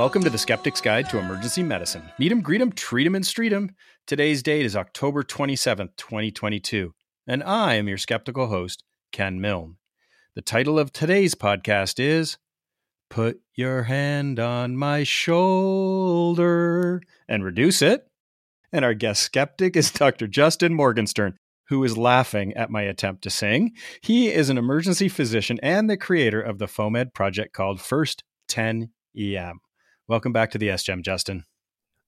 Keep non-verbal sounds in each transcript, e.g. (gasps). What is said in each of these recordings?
Welcome to the Skeptic's Guide to Emergency Medicine. Meet 'em, greet 'em, treat 'em, and street 'em. Today's date is October 27th, 2022, and I am your skeptical host, Ken Milne. The title of today's podcast is Put Your Hand on My Shoulder and Reduce It. And our guest skeptic is (laughs) Dr. Justin Morgenstern, who is laughing at my attempt to sing. He is an emergency physician and the creator of the FOAMed project called First 10 EM. Welcome back to the SGEM, Justin.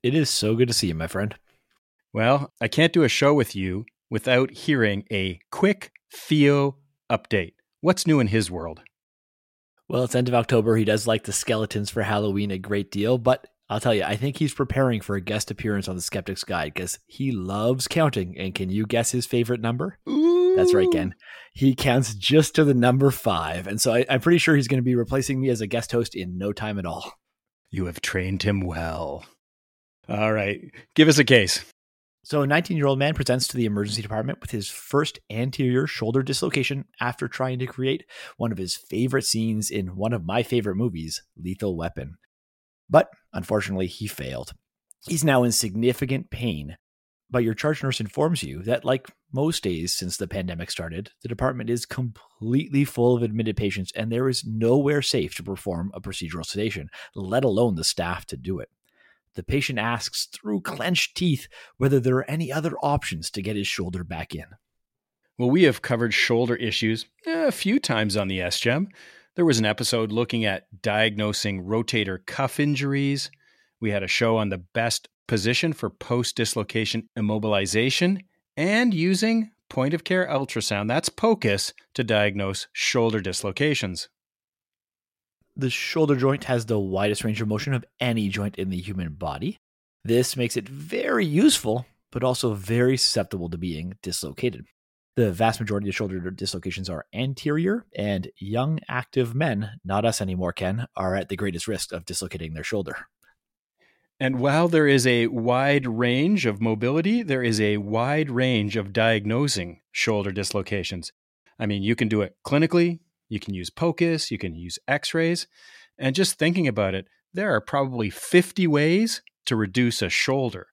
It is so good to see you, my friend. Well, I can't do a show with you without hearing a quick Theo update. What's new in his world? Well, it's end of October. He does like the skeletons for Halloween a great deal, but I'll tell you, I think he's preparing for a guest appearance on the Skeptic's Guide because he loves counting. And can you guess his favorite number? Ooh. That's right, Ken. He counts just to the number five. And so I, I'm pretty sure he's going to be replacing me as a guest host in no time at all. You have trained him well. All right. Give us a case. So, a 19 year old man presents to the emergency department with his first anterior shoulder dislocation after trying to create one of his favorite scenes in one of my favorite movies, Lethal Weapon. But unfortunately, he failed. He's now in significant pain. But your charge nurse informs you that, like most days since the pandemic started, the department is completely full of admitted patients and there is nowhere safe to perform a procedural sedation, let alone the staff to do it. The patient asks through clenched teeth whether there are any other options to get his shoulder back in. Well, we have covered shoulder issues eh, a few times on the SGEM. There was an episode looking at diagnosing rotator cuff injuries. We had a show on the best position for post dislocation immobilization and using point of care ultrasound, that's POCUS, to diagnose shoulder dislocations. The shoulder joint has the widest range of motion of any joint in the human body. This makes it very useful, but also very susceptible to being dislocated. The vast majority of shoulder dislocations are anterior, and young active men, not us anymore, Ken, are at the greatest risk of dislocating their shoulder. And while there is a wide range of mobility, there is a wide range of diagnosing shoulder dislocations. I mean, you can do it clinically, you can use POCUS, you can use x rays. And just thinking about it, there are probably 50 ways to reduce a shoulder.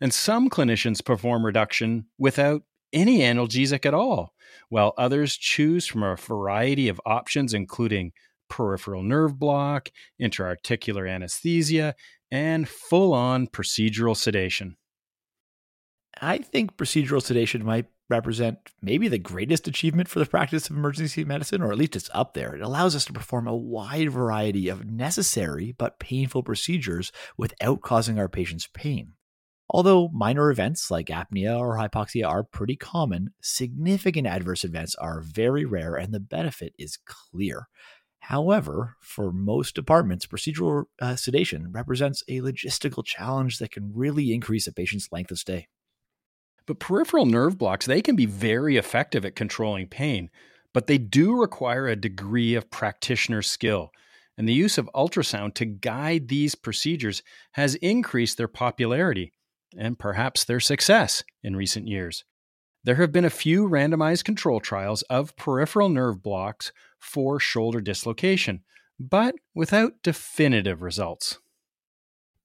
And some clinicians perform reduction without any analgesic at all, while others choose from a variety of options, including peripheral nerve block, intra-articular anesthesia, and full on procedural sedation. I think procedural sedation might represent maybe the greatest achievement for the practice of emergency medicine, or at least it's up there. It allows us to perform a wide variety of necessary but painful procedures without causing our patients pain. Although minor events like apnea or hypoxia are pretty common, significant adverse events are very rare and the benefit is clear. However, for most departments, procedural uh, sedation represents a logistical challenge that can really increase a patient's length of stay. But peripheral nerve blocks, they can be very effective at controlling pain, but they do require a degree of practitioner skill. And the use of ultrasound to guide these procedures has increased their popularity and perhaps their success in recent years. There have been a few randomized control trials of peripheral nerve blocks for shoulder dislocation, but without definitive results.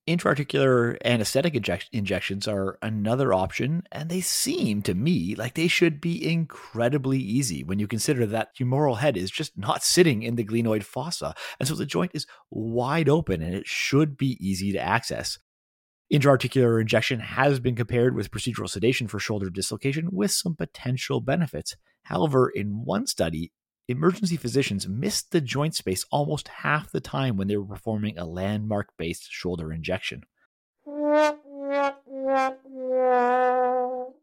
Intraarticular anesthetic inject- injections are another option, and they seem to me like they should be incredibly easy when you consider that humeral head is just not sitting in the glenoid fossa, and so the joint is wide open and it should be easy to access. Intraarticular injection has been compared with procedural sedation for shoulder dislocation with some potential benefits. However, in one study, emergency physicians missed the joint space almost half the time when they were performing a landmark based shoulder injection.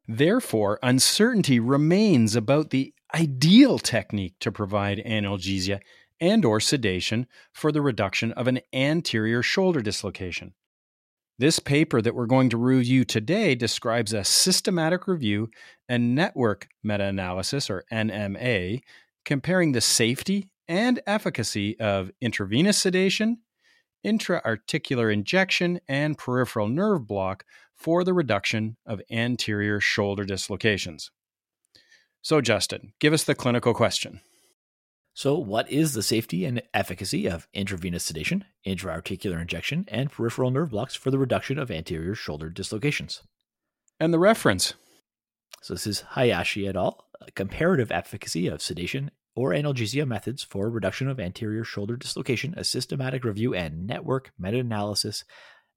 Therefore, uncertainty remains about the ideal technique to provide analgesia and or sedation for the reduction of an anterior shoulder dislocation. This paper that we're going to review today describes a systematic review and network meta analysis, or NMA, comparing the safety and efficacy of intravenous sedation, intra-articular injection, and peripheral nerve block for the reduction of anterior shoulder dislocations. So, Justin, give us the clinical question. So, what is the safety and efficacy of intravenous sedation, intra-articular injection, and peripheral nerve blocks for the reduction of anterior shoulder dislocations? And the reference. So, this is Hayashi et al. Comparative efficacy of sedation or analgesia methods for reduction of anterior shoulder dislocation, a systematic review and network meta analysis,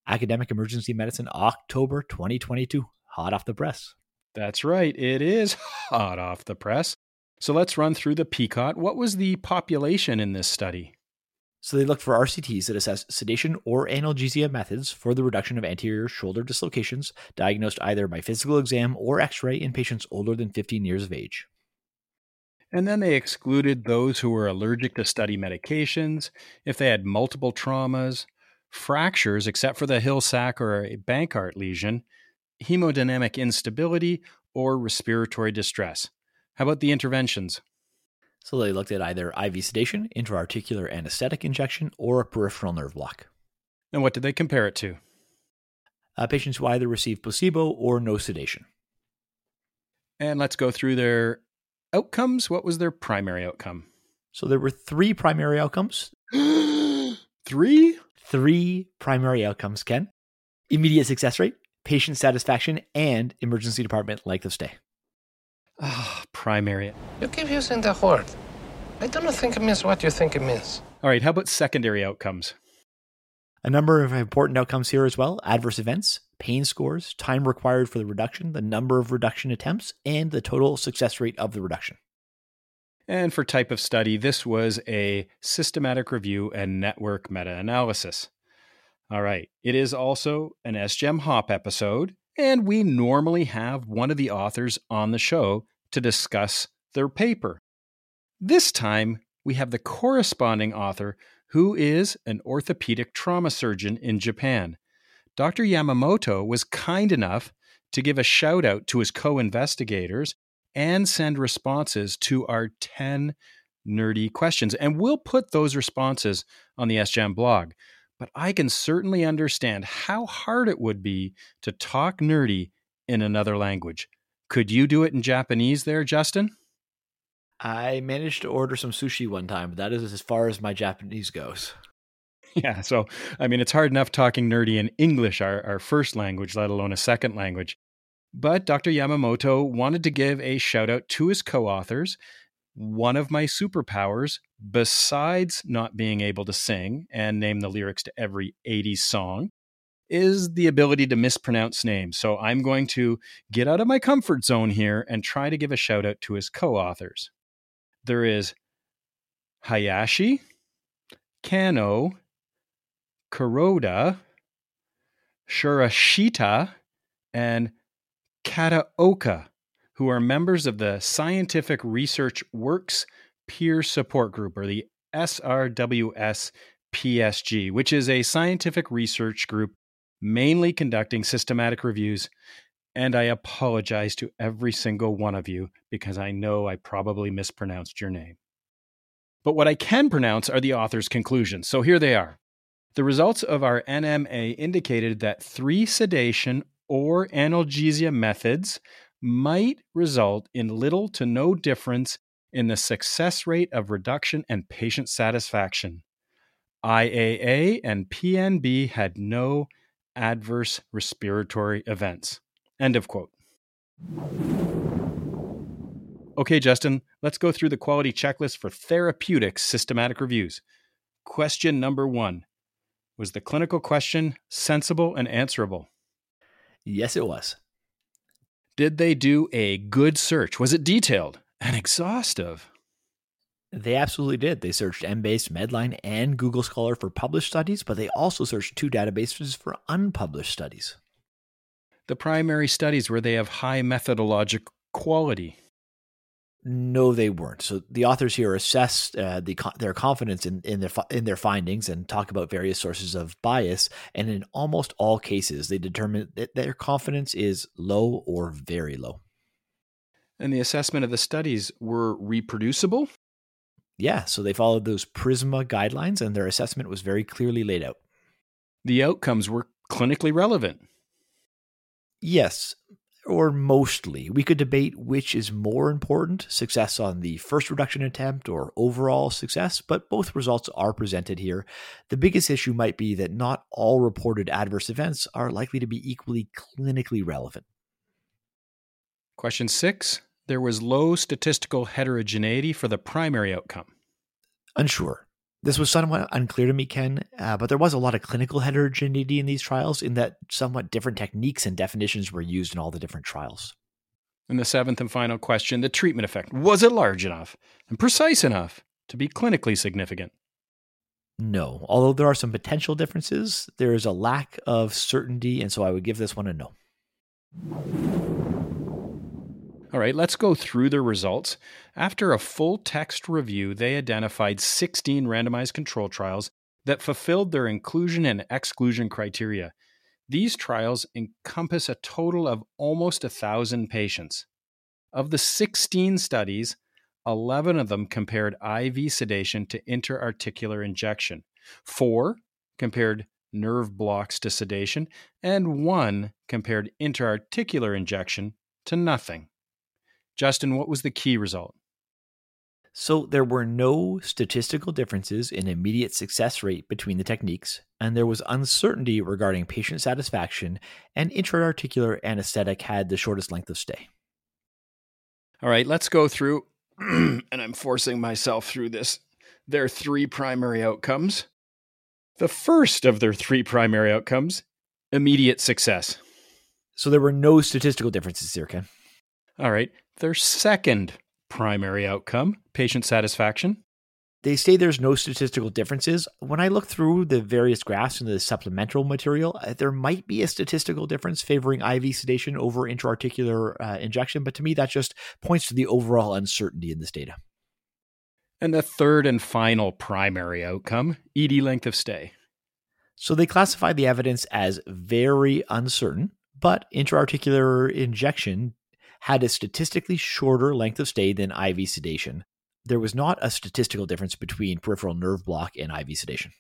academic emergency medicine, October 2022. Hot off the press. That's right. It is (laughs) hot off the press. So let's run through the PICOT. What was the population in this study? So they looked for RCTs that assess sedation or analgesia methods for the reduction of anterior shoulder dislocations, diagnosed either by physical exam or x ray in patients older than 15 years of age. And then they excluded those who were allergic to study medications, if they had multiple traumas, fractures except for the Hill-Sachs or a Bankart lesion, hemodynamic instability, or respiratory distress. How about the interventions? So they looked at either IV sedation, intra-articular anesthetic injection, or a peripheral nerve block. And what did they compare it to? Uh, patients who either received placebo or no sedation. And let's go through their outcomes. What was their primary outcome? So there were three primary outcomes. (gasps) three? Three primary outcomes, Ken. Immediate success rate, patient satisfaction, and emergency department length of stay. Primary. You keep using the word. I don't think it means what you think it means. All right, how about secondary outcomes? A number of important outcomes here as well adverse events, pain scores, time required for the reduction, the number of reduction attempts, and the total success rate of the reduction. And for type of study, this was a systematic review and network meta analysis. All right, it is also an SGEM HOP episode, and we normally have one of the authors on the show to discuss their paper. This time, we have the corresponding author who is an orthopedic trauma surgeon in Japan. Dr. Yamamoto was kind enough to give a shout out to his co investigators and send responses to our 10 nerdy questions. And we'll put those responses on the SGEM blog but I can certainly understand how hard it would be to talk nerdy in another language. Could you do it in Japanese there, Justin? I managed to order some sushi one time, but that is as far as my Japanese goes. (laughs) Yeah, so I mean, it's hard enough talking nerdy in English, our, our first language, let alone a second language. But Dr. Yamamoto wanted to give a shout out to his co authors one of my superpowers, besides not being able to sing and name the lyrics to every 80s song, is the ability to mispronounce names. So I'm going to get out of my comfort zone here and try to give a shout out to his co authors. There is Hayashi, Kano, Kuroda, Shurashita, and Kataoka who are members of the Scientific Research Works Peer Support Group, or the SRWS PSG, which is a scientific research group mainly conducting systematic reviews. And I apologize to every single one of you because I know I probably mispronounced your name. But what I can pronounce are the author's conclusions. So here they are. The results of our NMA indicated that three sedation or analgesia methods might result in little to no difference in the success rate of reduction and patient satisfaction. IAA and PNB had no adverse respiratory events. End of quote. Okay, Justin, let's go through the quality checklist for therapeutic systematic reviews. Question number one Was the clinical question sensible and answerable? Yes, it was. Did they do a good search? Was it detailed and exhaustive? They absolutely did. They searched Embase, Medline, and Google Scholar for published studies, but they also searched two databases for unpublished studies. The primary studies were they of high methodologic quality? No, they weren't. So the authors here assess uh, the, their confidence in, in their in their findings and talk about various sources of bias. And in almost all cases, they determine that their confidence is low or very low. And the assessment of the studies were reproducible. Yeah, so they followed those Prisma guidelines, and their assessment was very clearly laid out. The outcomes were clinically relevant. Yes, or mostly. We could debate which is more important success on the first reduction attempt or overall success, but both results are presented here. The biggest issue might be that not all reported adverse events are likely to be equally clinically relevant. Question six there was low statistical heterogeneity for the primary outcome. Unsure. This was somewhat unclear to me, Ken, uh, but there was a lot of clinical heterogeneity in these trials in that somewhat different techniques and definitions were used in all the different trials. And the seventh and final question the treatment effect was it large enough and precise enough to be clinically significant? No. Although there are some potential differences, there is a lack of certainty, and so I would give this one a no. All right, let's go through the results. After a full text review, they identified 16 randomized control trials that fulfilled their inclusion and exclusion criteria. These trials encompass a total of almost a thousand patients. Of the 16 studies, 11 of them compared IV sedation to interarticular injection, four compared nerve blocks to sedation, and one compared interarticular injection to nothing. Justin, what was the key result? So there were no statistical differences in immediate success rate between the techniques, and there was uncertainty regarding patient satisfaction, and intra-articular anesthetic had the shortest length of stay. All right, let's go through, (clears throat) and I'm forcing myself through this. Their three primary outcomes. The first of their three primary outcomes immediate success. So there were no statistical differences here, Ken. All right. Their second primary outcome, patient satisfaction. They say there's no statistical differences. When I look through the various graphs in the supplemental material, uh, there might be a statistical difference favoring IV sedation over intraarticular uh, injection, but to me, that just points to the overall uncertainty in this data. And the third and final primary outcome, ED length of stay. So they classify the evidence as very uncertain, but intraarticular injection had a statistically shorter length of stay than IV sedation. There was not a statistical difference between peripheral nerve block and IV sedation.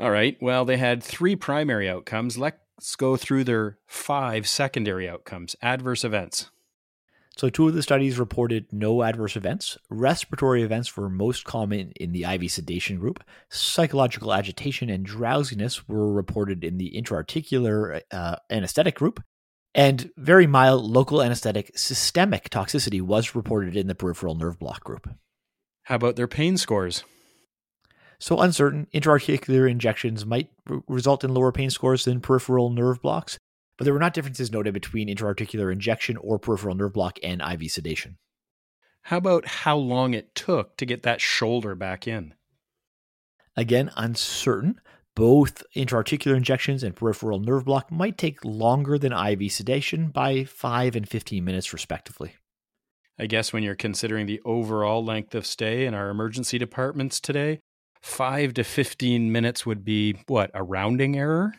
All right. Well, they had three primary outcomes. Let's go through their five secondary outcomes, adverse events. So, two of the studies reported no adverse events. Respiratory events were most common in the IV sedation group. Psychological agitation and drowsiness were reported in the intraarticular uh, anesthetic group. And very mild local anesthetic systemic toxicity was reported in the peripheral nerve block group. How about their pain scores? So uncertain, intraarticular injections might r- result in lower pain scores than peripheral nerve blocks, but there were not differences noted between intraarticular injection or peripheral nerve block and IV sedation. How about how long it took to get that shoulder back in? Again, uncertain, both intraarticular injections and peripheral nerve block might take longer than IV sedation by 5 and 15 minutes, respectively. I guess when you're considering the overall length of stay in our emergency departments today, 5 to 15 minutes would be what, a rounding error?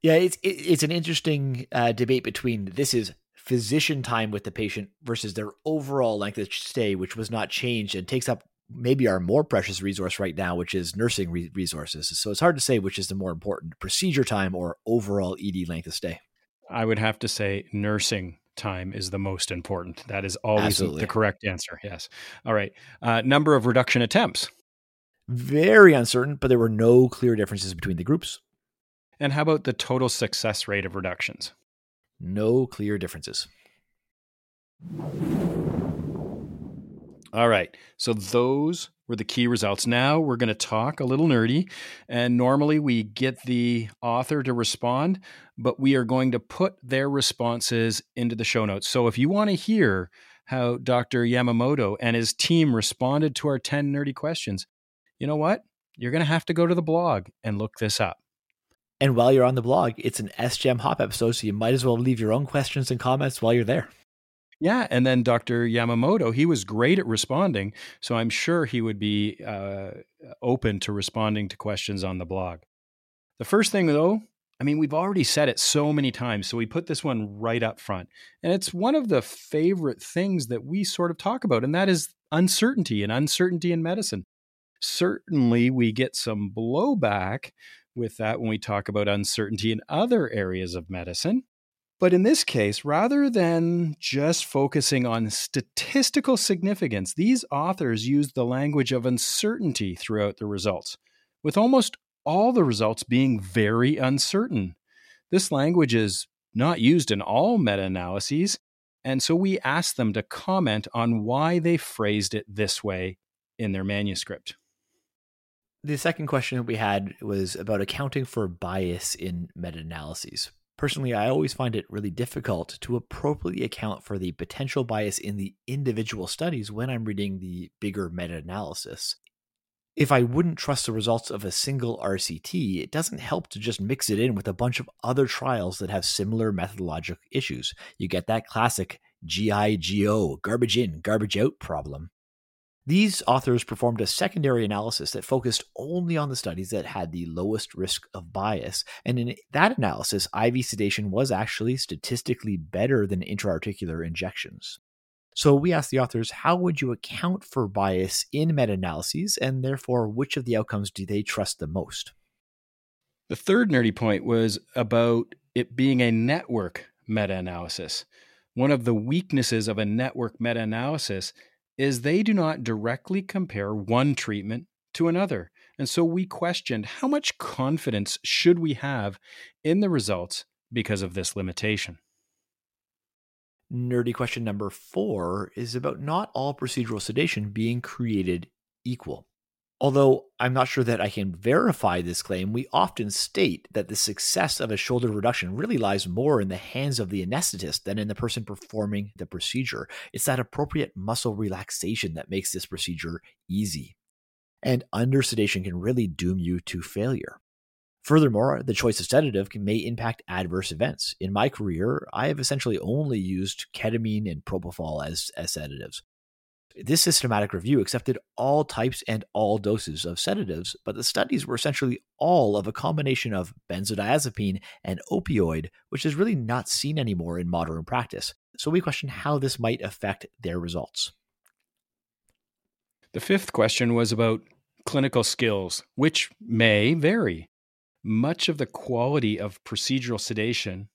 Yeah, it's it's an interesting uh, debate between this is physician time with the patient versus their overall length of stay, which was not changed and takes up maybe our more precious resource right now, which is nursing re- resources. So it's hard to say which is the more important procedure time or overall ED length of stay. I would have to say nursing time is the most important. That is always Absolutely. the correct answer. Yes. All right. Uh, number of reduction attempts. Very uncertain, but there were no clear differences between the groups. And how about the total success rate of reductions? No clear differences. All right. So those were the key results. Now we're going to talk a little nerdy. And normally we get the author to respond, but we are going to put their responses into the show notes. So if you want to hear how Dr. Yamamoto and his team responded to our 10 nerdy questions, you know what? You're going to have to go to the blog and look this up. And while you're on the blog, it's an SGEM Hop episode, so you might as well leave your own questions and comments while you're there. Yeah, and then Dr. Yamamoto, he was great at responding, so I'm sure he would be uh, open to responding to questions on the blog. The first thing, though, I mean, we've already said it so many times, so we put this one right up front. And it's one of the favorite things that we sort of talk about, and that is uncertainty and uncertainty in medicine. Certainly, we get some blowback with that when we talk about uncertainty in other areas of medicine. But in this case, rather than just focusing on statistical significance, these authors used the language of uncertainty throughout the results, with almost all the results being very uncertain. This language is not used in all meta analyses, and so we asked them to comment on why they phrased it this way in their manuscript. The second question that we had was about accounting for bias in meta analyses. Personally, I always find it really difficult to appropriately account for the potential bias in the individual studies when I'm reading the bigger meta analysis. If I wouldn't trust the results of a single RCT, it doesn't help to just mix it in with a bunch of other trials that have similar methodologic issues. You get that classic GIGO, garbage in, garbage out problem. These authors performed a secondary analysis that focused only on the studies that had the lowest risk of bias. And in that analysis, IV sedation was actually statistically better than intra-articular injections. So we asked the authors, how would you account for bias in meta analyses, and therefore, which of the outcomes do they trust the most? The third nerdy point was about it being a network meta analysis. One of the weaknesses of a network meta analysis is they do not directly compare one treatment to another. And so we questioned how much confidence should we have in the results because of this limitation. Nerdy question number four is about not all procedural sedation being created equal. Although I'm not sure that I can verify this claim, we often state that the success of a shoulder reduction really lies more in the hands of the anesthetist than in the person performing the procedure. It's that appropriate muscle relaxation that makes this procedure easy. And under sedation can really doom you to failure. Furthermore, the choice of sedative may impact adverse events. In my career, I have essentially only used ketamine and propofol as, as sedatives. This systematic review accepted all types and all doses of sedatives, but the studies were essentially all of a combination of benzodiazepine and opioid, which is really not seen anymore in modern practice. So we question how this might affect their results. The fifth question was about clinical skills, which may vary. Much of the quality of procedural sedation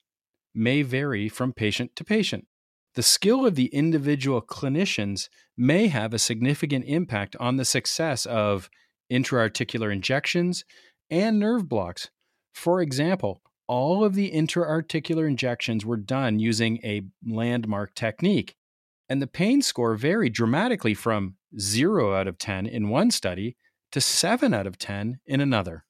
may vary from patient to patient the skill of the individual clinicians may have a significant impact on the success of intra-articular injections and nerve blocks. For example, all of the intra-articular injections were done using a landmark technique, and the pain score varied dramatically from 0 out of 10 in one study to 7 out of 10 in another.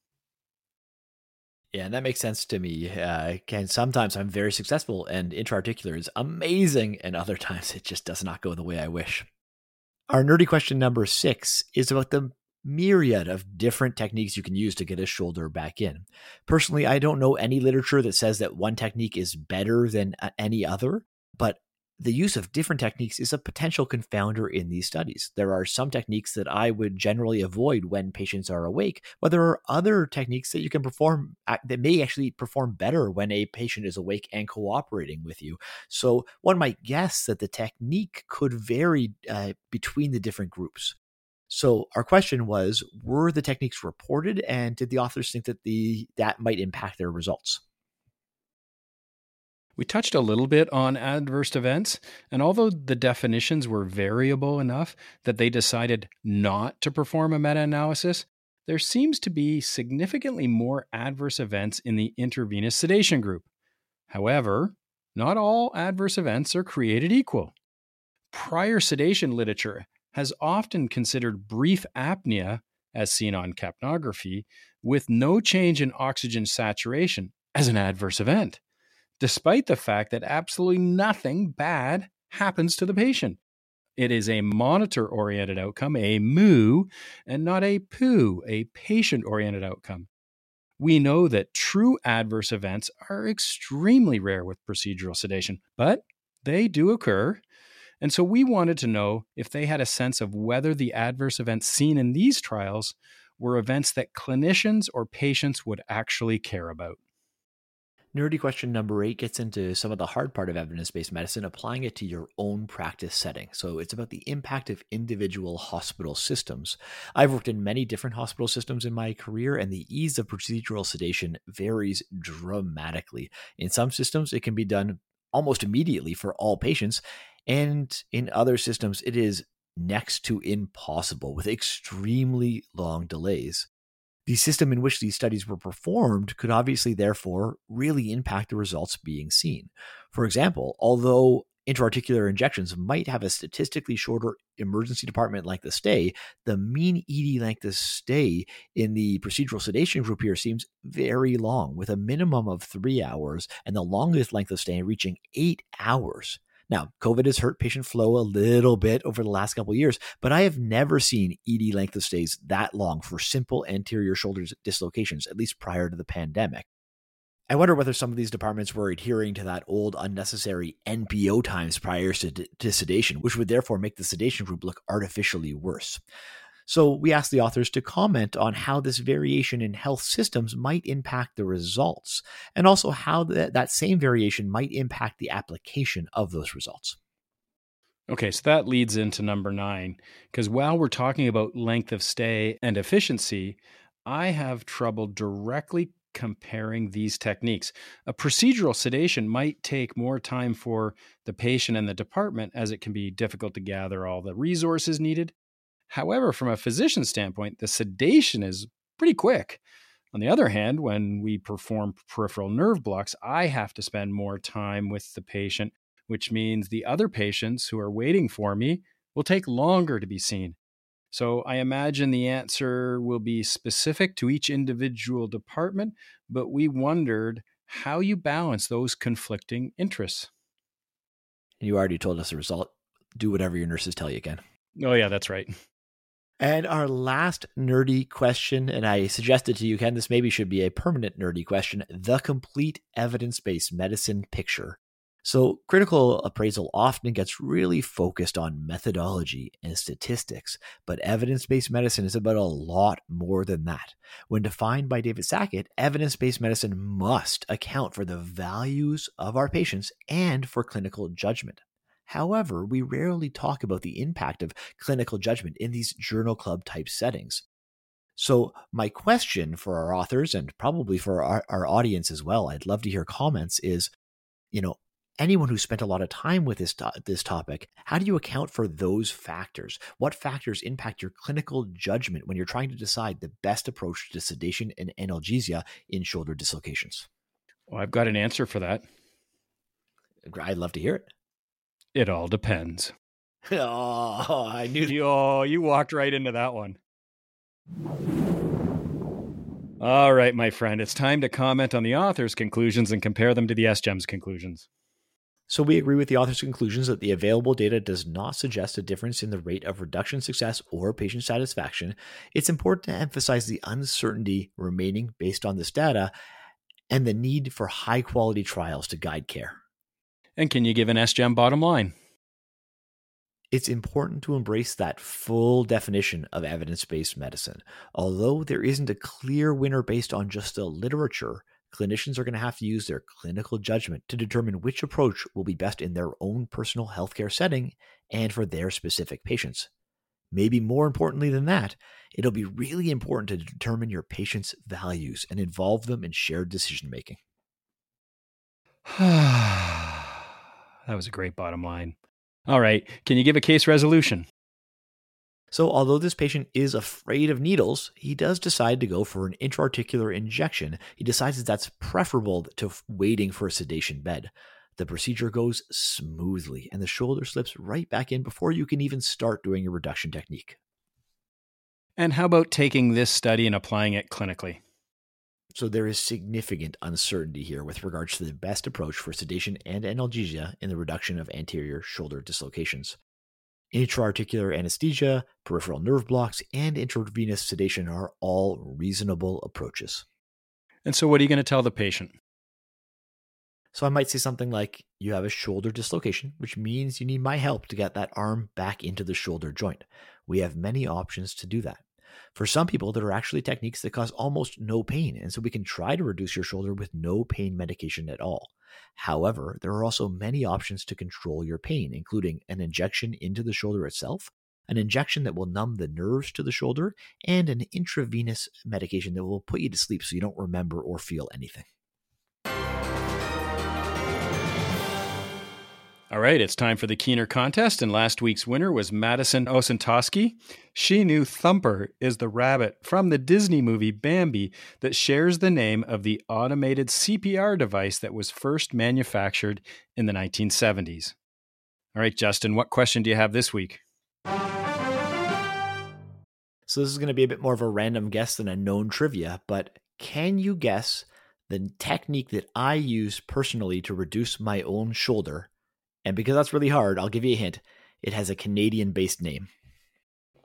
Yeah, and that makes sense to me. Uh, can sometimes I'm very successful, and intra-articular is amazing, and other (laughs) times it just does not go the way I wish. Our nerdy question number six is about the myriad of different techniques you can use to get a shoulder back in. Personally, I don't know any literature that says that one technique is better than uh, any other, but the use of different techniques is a potential confounder in these studies. There are some techniques that I would generally avoid when patients are awake, but there are other techniques that you can perform that may actually perform better when a patient is awake and cooperating with you. So one might guess that the technique could vary uh, between the different groups. So our question was, were the techniques reported and did the authors think that the that might impact their results? We touched a little bit on adverse events, and although the definitions were variable enough that they decided not to perform a meta analysis, there seems to be significantly more adverse events in the intravenous sedation group. However, not all adverse events are created equal. Prior sedation literature has often considered brief apnea, as seen on capnography, with no change in oxygen saturation as an adverse event despite the fact that absolutely nothing bad happens to the patient. It is a monitor oriented outcome, a MOO, and not a POO, a patient oriented outcome. We know that true adverse events are extremely rare with procedural sedation, but they do occur. And so we wanted to know if they had a sense of whether the adverse events seen in these trials were events that clinicians or patients would actually care about. Nerdy question number eight gets into some of the hard part of evidence based medicine, applying it to your own practice setting. So it's about the impact of individual hospital systems. I've worked in many different hospital systems in my career, and the ease of procedural sedation varies dramatically. In some systems, it can be done almost immediately for all patients, and in other systems, it is next to impossible with extremely long delays the system in which these studies were performed could obviously, therefore, really impact the results being seen. For example, although intraarticular injections might have a statistically shorter emergency department length of stay, the mean ED length of stay in the procedural sedation group here seems very long, with a minimum of three hours and the longest length of stay reaching eight hours. Now, COVID has hurt patient flow a little bit over the last couple years, but I have never seen ED length of stays that long for simple anterior shoulder dislocations, at least prior to the pandemic. I wonder whether some of these departments were adhering to that old unnecessary NPO times prior to, to sedation, which would therefore make the sedation group look artificially worse. So we asked the authors to comment on how this variation in health systems might impact the results, and also how that, that same variation might impact the application of those results. Okay, so that leads into number nine, because while we're talking about length of stay and efficiency, I have trouble directly comparing these techniques. A procedural sedation might take more time for the patient and the department, as it can be difficult to gather all the resources needed. However, from a physician standpoint, the sedation is pretty quick. On the other hand, when we perform peripheral nerve blocks, I have to spend more time with the patient, which means the other patients who are waiting for me will take longer to be seen. So I imagine the answer will be specific to each individual department, but we wondered how you balance those conflicting interests. You already told us the result. Do whatever your nurses tell you again. Oh, yeah, that's right. And our last nerdy question, and I suggested to you, Ken, this maybe should be a permanent nerdy question the complete evidence based medicine picture. So, critical appraisal often gets really focused on methodology and statistics, but evidence based medicine is about a lot more than that. When defined by David Sackett, evidence based medicine must account for the values of our patients and for clinical judgment. However, we rarely talk about the impact of clinical judgment in these journal club type settings. So, my question for our authors and probably for our, our audience as well, I'd love to hear comments is, you know, anyone who spent a lot of time with this to- this topic, how do you account for those factors? What factors impact your clinical judgment when you're trying to decide the best approach to sedation and analgesia in shoulder dislocations? Well, I've got an answer for that. I'd love to hear it. It all depends. (laughs) Oh, I knew. You, oh, you walked right into that one. All right, my friend, it's time to comment on the author's conclusions and compare them to the SGEM's conclusions. So, we agree with the author's conclusions that the available data does not suggest a difference in the rate of reduction success or patient satisfaction. It's important to emphasize the uncertainty remaining based on this data and the need for high quality trials to guide care. And can you give an SGEM bottom line? It's important to embrace that full definition of evidence based medicine. Although there isn't a clear winner based on just the literature, clinicians are going to have to use their clinical judgment to determine which approach will be best in their own personal healthcare setting and for their specific patients. Maybe more importantly than that, it'll be really important to determine your patient's values and involve them in shared decision making. That was a great bottom line. All right. Can you give a case resolution? So, although this patient is afraid of needles, he does decide to go for an intraarticular injection. He decides that that's preferable to waiting for a sedation bed. The procedure goes smoothly, and the shoulder slips right back in before you can even start doing your reduction technique. And how about taking this study and applying it clinically? So there is significant uncertainty here with regards to the best approach for sedation and analgesia in the reduction of anterior shoulder dislocations. Intraarticular anesthesia, peripheral nerve blocks, and intravenous sedation are all reasonable approaches. And so, what are you going to tell the patient? So, I might say something like, You have a shoulder dislocation, which means you need my help to get that arm back into the shoulder joint. We have many options to do that. For some people, there are actually techniques that cause almost no pain, and so we can try to reduce your shoulder with no pain medication at all. However, there are also many options to control your pain, including an injection into the shoulder itself, an injection that will numb the nerves to the shoulder, and an intravenous medication that will put you to sleep so you don't remember or feel anything. All right, it's time for the Keener contest, and last week's winner was Madison Osentoski. She knew Thumper is the rabbit from the Disney movie Bambi that shares the name of the automated CPR device that was first manufactured in the 1970s. All right, Justin, what question do you have this week? So, this is going to be a bit more of a random guess than a known trivia, but can you guess the technique that I use personally to reduce my own shoulder and because that's really hard, I'll give you a hint. It has a Canadian based name.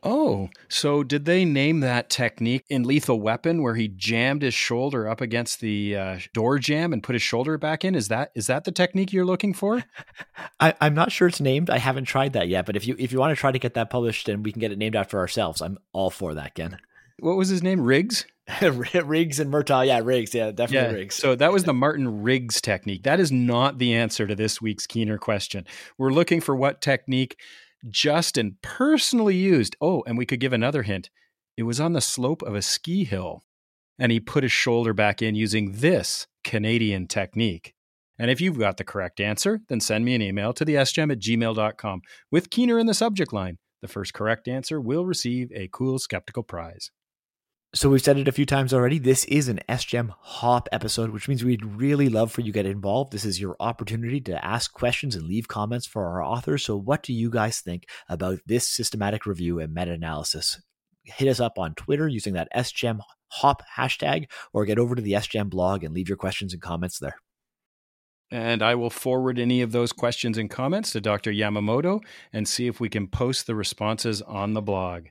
Oh, so did they name that technique in Lethal Weapon where he jammed his shoulder up against the uh, door jamb and put his shoulder back in? Is that is that the technique you're looking for? (laughs) I, am not sure it's named. I haven't tried that yet. But if you if you want to try to get that published and we can get it named after ourselves, I'm all for that, Ken. What was his name? Riggs. (laughs) Riggs and Murtaugh. Yeah, Riggs. Yeah, definitely yeah. Riggs. So that was the Martin Riggs technique. That is not the answer to this week's Keener question. We're looking for what technique Justin personally used. Oh, and we could give another hint. It was on the slope of a ski hill, and he put his shoulder back in using this Canadian technique. And if you've got the correct answer, then send me an email to the sgem at gmail.com with Keener in the subject line. The first correct answer will receive a cool skeptical prize. So we've said it a few times already. This is an SGEM Hop episode, which means we'd really love for you to get involved. This is your opportunity to ask questions and leave comments for our authors. So what do you guys think about this systematic review and meta-analysis? Hit us up on Twitter using that SGEM Hop hashtag, or get over to the SGEM blog and leave your questions and comments there. And I will forward any of those questions and comments to Dr. Yamamoto and see if we can post the responses on the blog.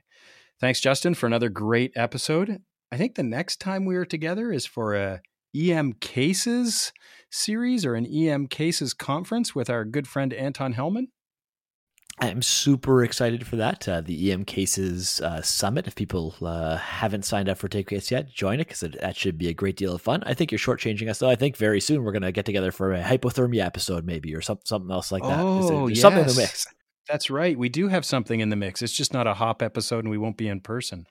Thanks, Justin, for another great episode. I think the next time we are together is for a EM Cases series or an EM Cases conference with our good friend Anton Helman. I'm super excited for that. Uh, the EM Cases uh, Summit. If people uh, haven't signed up for Takeaways yet, join it because that should be a great deal of fun. I think you're shortchanging us, though. I think very soon we're going to get together for a hypothermia episode, maybe, or some, something else like that. Oh, yes. Something in the mix. That's right. We do have something in the mix. It's just not a hop episode and we won't be in person.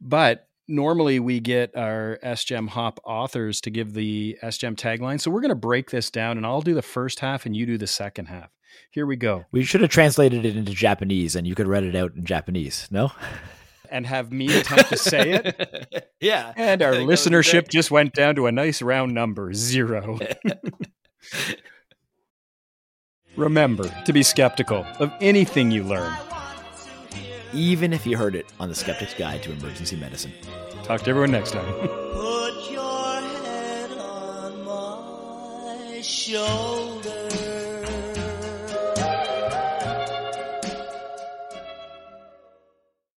But normally we get our SGEM Hop authors to give the SGEM tagline. So we're going to break this down and I'll do the first half and you do the second half. Here we go. We should have translated it into Japanese and you could read it out in Japanese. No? (laughs) and have me attempt to say it. (laughs) yeah. And our listenership just went down to a nice round number, zero. (laughs) Remember to be skeptical of anything you learn, even if you heard it on the Skeptic's Guide to Emergency Medicine. Talk to everyone next time. Put your head on my shoulder.